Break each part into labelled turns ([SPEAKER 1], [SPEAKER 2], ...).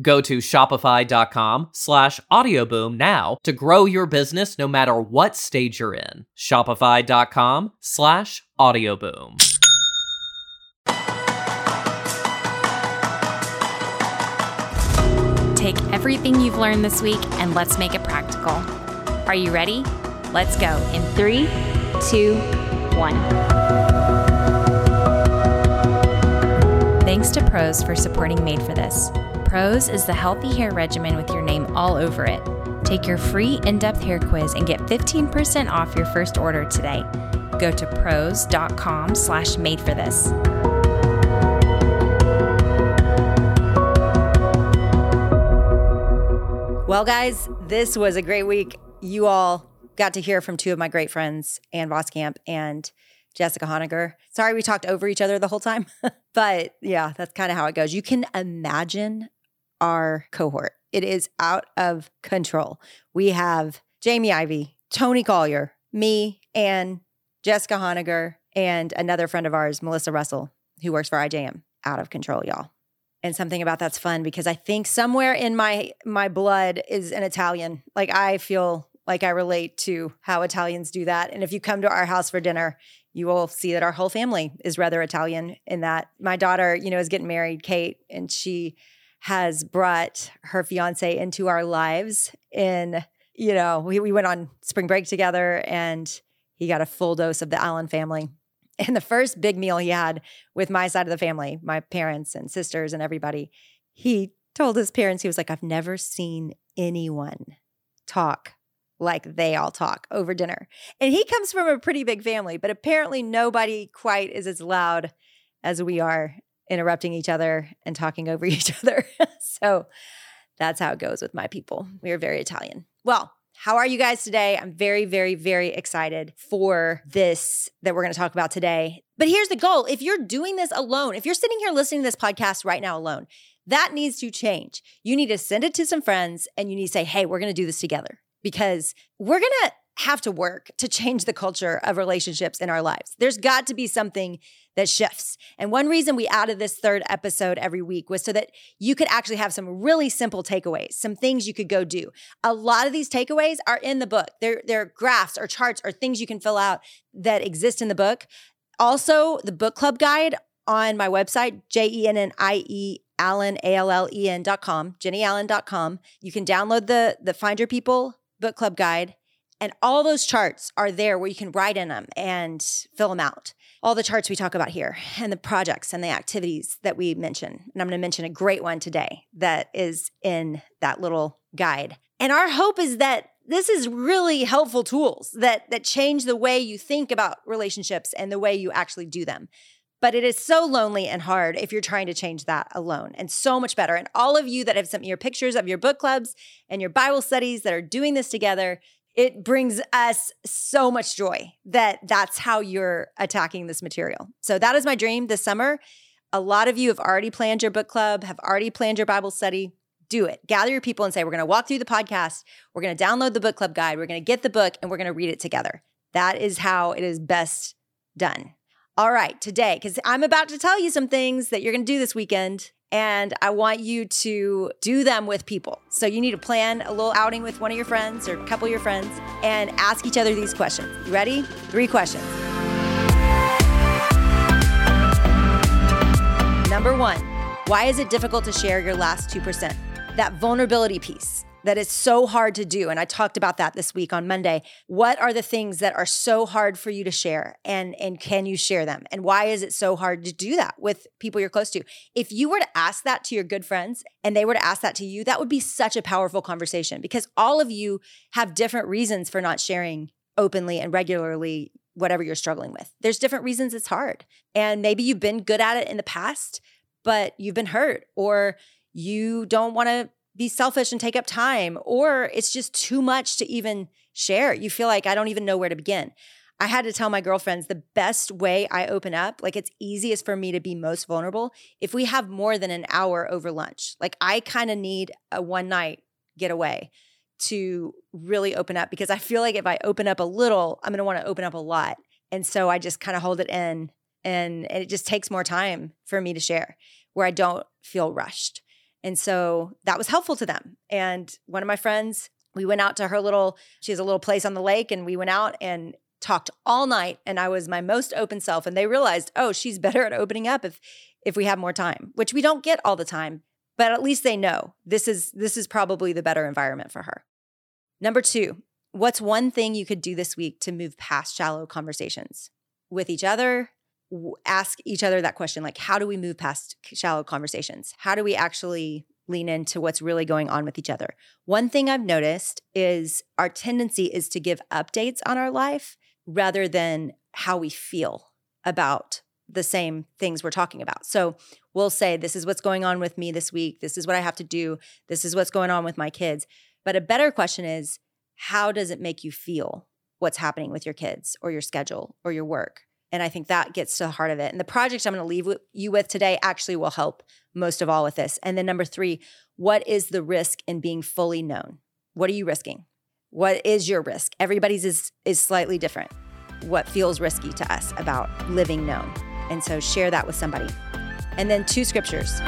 [SPEAKER 1] Go to shopify.com slash audioboom now to grow your business no matter what stage you're in. Shopify.com slash audioboom.
[SPEAKER 2] Take everything you've learned this week and let's make it practical. Are you ready? Let's go in three, two, one. Thanks to Prose for supporting Made for This. Prose is the healthy hair regimen with your name all over it. Take your free in depth hair quiz and get 15% off your first order today. Go to prose.com slash made for this.
[SPEAKER 3] Well, guys, this was a great week. You all got to hear from two of my great friends, Ann Voskamp and Jessica Honegger. Sorry we talked over each other the whole time, but yeah, that's kind of how it goes. You can imagine our cohort. It is out of control. We have Jamie Ivey, Toni Collier, me, and Jessica Honegger, and another friend of ours, Melissa Russell, who works for IJM. Out of control, y'all and something about that's fun because I think somewhere in my my blood is an Italian. Like I feel like I relate to how Italians do that. And if you come to our house for dinner, you will see that our whole family is rather Italian in that my daughter, you know, is getting married, Kate, and she has brought her fiance into our lives in, you know, we, we went on spring break together and he got a full dose of the Allen family and the first big meal he had with my side of the family, my parents and sisters and everybody, he told his parents, he was like, I've never seen anyone talk like they all talk over dinner. And he comes from a pretty big family, but apparently nobody quite is as loud as we are interrupting each other and talking over each other. so that's how it goes with my people. We are very Italian. Well, how are you guys today? I'm very, very, very excited for this that we're going to talk about today. But here's the goal if you're doing this alone, if you're sitting here listening to this podcast right now alone, that needs to change. You need to send it to some friends and you need to say, hey, we're going to do this together because we're going to have to work to change the culture of relationships in our lives. There's got to be something that shifts. And one reason we added this third episode every week was so that you could actually have some really simple takeaways, some things you could go do. A lot of these takeaways are in the book. They're, they're graphs or charts or things you can fill out that exist in the book. Also, the book club guide on my website, J E N N I E Allen, A L L E N dot com, jennieallen.com. You can download the, the Find Your People book club guide and all those charts are there where you can write in them and fill them out. All the charts we talk about here and the projects and the activities that we mention. And I'm going to mention a great one today that is in that little guide. And our hope is that this is really helpful tools that that change the way you think about relationships and the way you actually do them. But it is so lonely and hard if you're trying to change that alone, and so much better. And all of you that have sent me your pictures of your book clubs and your Bible studies that are doing this together, it brings us so much joy that that's how you're attacking this material. So that is my dream this summer. A lot of you have already planned your book club, have already planned your Bible study. Do it. Gather your people and say, We're going to walk through the podcast. We're going to download the book club guide. We're going to get the book and we're going to read it together. That is how it is best done. All right, today, because I'm about to tell you some things that you're going to do this weekend, and I want you to do them with people. So you need to plan a little outing with one of your friends or a couple of your friends and ask each other these questions. You ready? Three questions. Number one, why is it difficult to share your last 2%? That vulnerability piece that is so hard to do. And I talked about that this week on Monday. What are the things that are so hard for you to share? And, and can you share them? And why is it so hard to do that with people you're close to? If you were to ask that to your good friends and they were to ask that to you, that would be such a powerful conversation because all of you have different reasons for not sharing openly and regularly whatever you're struggling with. There's different reasons it's hard. And maybe you've been good at it in the past, but you've been hurt or you don't want to be selfish and take up time, or it's just too much to even share. You feel like I don't even know where to begin. I had to tell my girlfriends the best way I open up, like it's easiest for me to be most vulnerable if we have more than an hour over lunch. Like I kind of need a one night getaway to really open up because I feel like if I open up a little, I'm going to want to open up a lot. And so I just kind of hold it in and, and it just takes more time for me to share where I don't feel rushed. And so that was helpful to them. And one of my friends, we went out to her little, she has a little place on the lake, and we went out and talked all night. And I was my most open self. And they realized, oh, she's better at opening up if if we have more time, which we don't get all the time. But at least they know this is this is probably the better environment for her. Number two, what's one thing you could do this week to move past shallow conversations with each other ask each other that question like how do we move past shallow conversations? How do we actually lean into what's really going on with each other? One thing i've noticed is our tendency is to give updates on our life rather than how we feel about the same things we're talking about. So we'll say this is what's going on with me this week. This is what i have to do. This is what's going on with my kids. But a better question is how does it make you feel what's happening with your kids or your schedule or your work and I think that gets to the heart of it. And the project I'm going to leave you with today actually will help most of all with this. And then number three, what is the risk in being fully known? What are you risking? What is your risk? Everybody's is, is slightly different. What feels risky to us about living known? And so share that with somebody. And then two scriptures.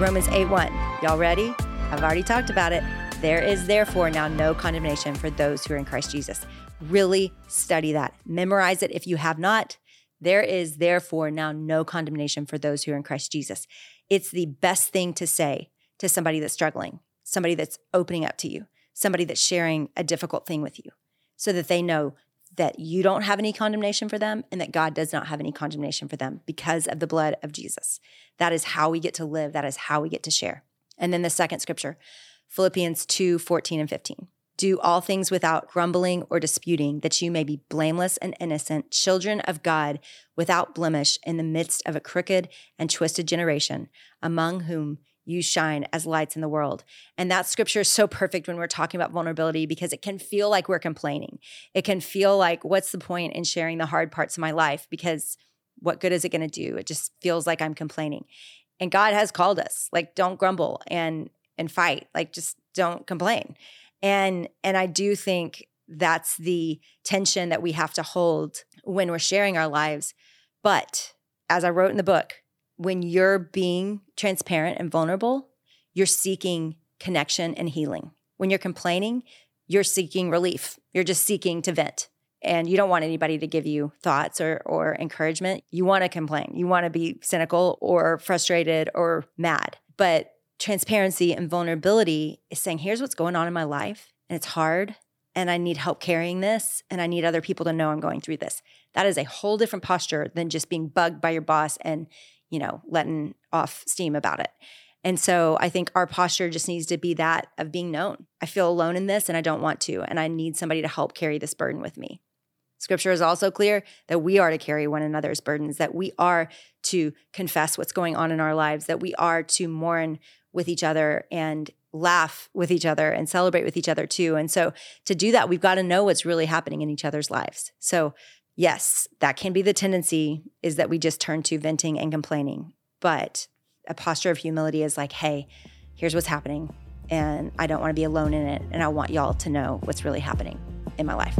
[SPEAKER 3] Romans 8 1. Y'all ready? I've already talked about it. There is therefore now no condemnation for those who are in Christ Jesus. Really study that. Memorize it if you have not. There is therefore now no condemnation for those who are in Christ Jesus. It's the best thing to say to somebody that's struggling, somebody that's opening up to you, somebody that's sharing a difficult thing with you, so that they know that you don't have any condemnation for them and that God does not have any condemnation for them because of the blood of Jesus. That is how we get to live, that is how we get to share. And then the second scripture Philippians 2 14 and 15. Do all things without grumbling or disputing, that you may be blameless and innocent, children of God, without blemish, in the midst of a crooked and twisted generation, among whom you shine as lights in the world. And that scripture is so perfect when we're talking about vulnerability because it can feel like we're complaining. It can feel like, what's the point in sharing the hard parts of my life? Because what good is it going to do? It just feels like I'm complaining. And God has called us, like, don't grumble and and fight. Like just don't complain. And and I do think that's the tension that we have to hold when we're sharing our lives. But as I wrote in the book, when you're being transparent and vulnerable, you're seeking connection and healing. When you're complaining, you're seeking relief. You're just seeking to vent. And you don't want anybody to give you thoughts or, or encouragement. You want to complain. You want to be cynical or frustrated or mad. But transparency and vulnerability is saying, here's what's going on in my life, and it's hard, and I need help carrying this, and I need other people to know I'm going through this. That is a whole different posture than just being bugged by your boss and, you know, letting off steam about it. And so I think our posture just needs to be that of being known. I feel alone in this and I don't want to, and I need somebody to help carry this burden with me. Scripture is also clear that we are to carry one another's burdens, that we are to confess what's going on in our lives, that we are to mourn with each other and laugh with each other and celebrate with each other too. And so to do that, we've got to know what's really happening in each other's lives. So, yes, that can be the tendency is that we just turn to venting and complaining. But a posture of humility is like, hey, here's what's happening. And I don't want to be alone in it. And I want y'all to know what's really happening in my life.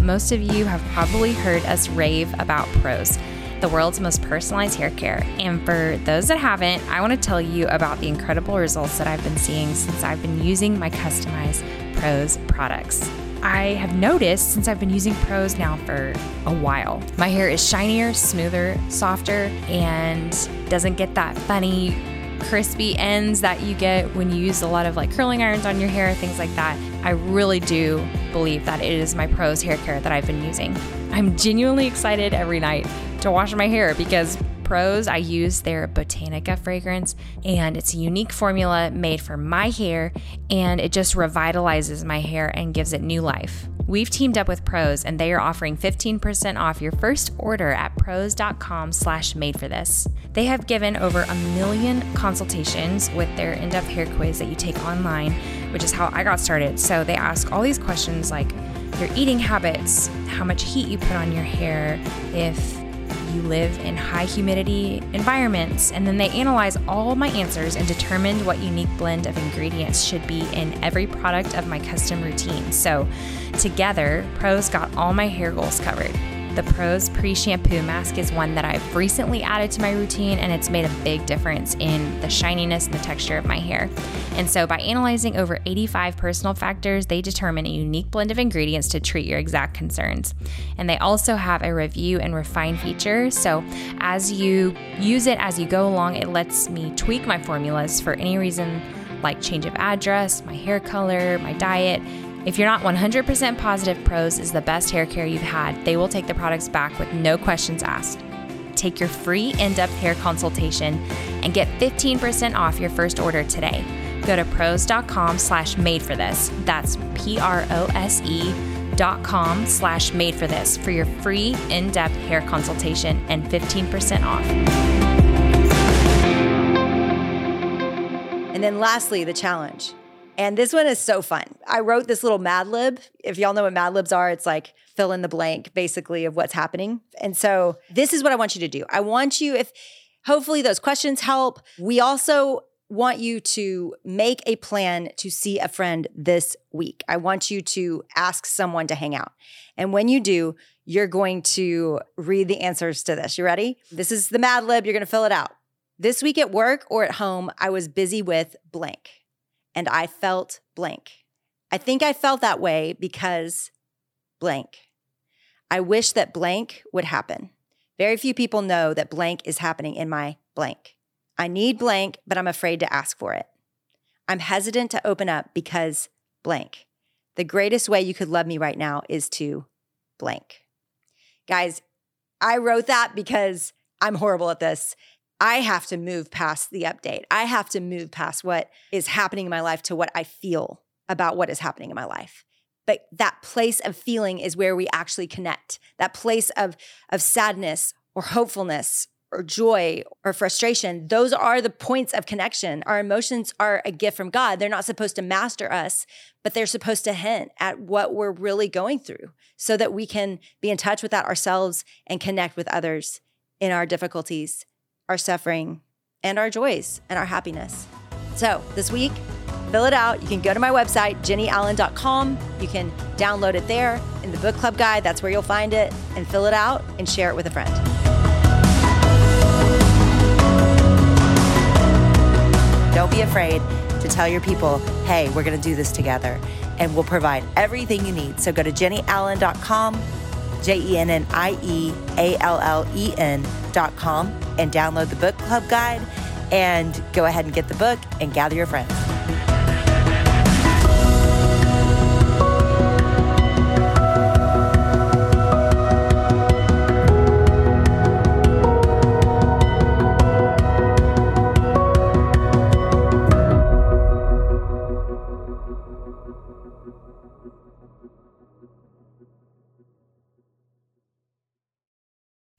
[SPEAKER 2] Most of you have probably heard us rave about prose the world's most personalized hair care. And for those that haven't, I want to tell you about the incredible results that I've been seeing since I've been using my customized Prose products. I have noticed since I've been using Prose now for a while, my hair is shinier, smoother, softer, and doesn't get that funny, crispy ends that you get when you use a lot of like curling irons on your hair, things like that. I really do believe that it is my Prose hair care that I've been using. I'm genuinely excited every night to wash my hair because Prose, I use their Botanica fragrance, and it's a unique formula made for my hair, and it just revitalizes my hair and gives it new life. We've teamed up with Prose, and they are offering 15% off your first order at prose.com slash made for this. They have given over a million consultations with their in-depth hair quiz that you take online, which is how I got started. So they ask all these questions like your eating habits, how much heat you put on your hair, if you live in high humidity environments, and then they analyze all my answers and determined what unique blend of ingredients should be in every product of my custom routine. So, together, Prose got all my hair goals covered. The Prose pre shampoo mask is one that I've recently added to my routine, and it's made a big difference in the shininess and the texture of my hair. And so, by analyzing over 85 personal factors, they determine a unique blend of ingredients to treat your exact concerns. And they also have a review and refine feature. So, as you use it as you go along, it lets me tweak my formulas for any reason like change of address, my hair color, my diet if you're not 100% positive Prose is the best hair care you've had, they will take the products back with no questions asked. Take your free in-depth hair consultation and get 15% off your first order today. Go to prose.com slash made for this. That's P-R-O-S-E dot com slash made for this for your free in-depth hair consultation and 15% off.
[SPEAKER 3] And then lastly, the challenge. And this one is so fun. I wrote this little Mad Lib. If y'all know what Mad Libs are, it's like fill in the blank basically of what's happening. And so this is what I want you to do. I want you, if hopefully those questions help, we also want you to make a plan to see a friend this week. I want you to ask someone to hang out. And when you do, you're going to read the answers to this. You ready? This is the Mad Lib. You're going to fill it out. This week at work or at home, I was busy with blank and I felt blank. I think I felt that way because blank. I wish that blank would happen. Very few people know that blank is happening in my blank. I need blank, but I'm afraid to ask for it. I'm hesitant to open up because blank. The greatest way you could love me right now is to blank. Guys, I wrote that because I'm horrible at this I have to move past the update. I have to move past what is happening in my life to what I feel about what is happening in my life. But that place of feeling is where we actually connect. That place of, of sadness or hopefulness or joy or frustration, those are the points of connection. Our emotions are a gift from God. They're not supposed to master us, but they're supposed to hint at what we're really going through so that we can be in touch with that ourselves and connect with others in our difficulties our suffering, and our joys and our happiness. So this week, fill it out. You can go to my website, jennieallen.com. You can download it there in the book club guide. That's where you'll find it and fill it out and share it with a friend. Don't be afraid to tell your people, hey, we're going to do this together. And we'll provide everything you need. So go to jennieallen.com J E N N I E A L L E N dot com, and download the book club guide and go ahead and get the book and gather your friends.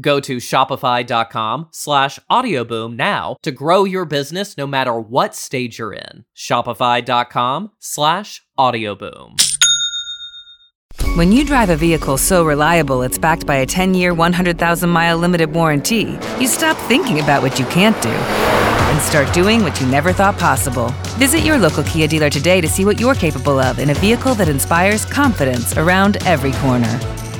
[SPEAKER 1] Go to shopify.com slash audioboom now to grow your business no matter what stage you're in. Shopify.com slash audioboom.
[SPEAKER 4] When you drive a vehicle so reliable it's backed by a 10 year, 100,000 mile limited warranty, you stop thinking about what you can't do and start doing what you never thought possible. Visit your local Kia dealer today to see what you're capable of in a vehicle that inspires confidence around every corner.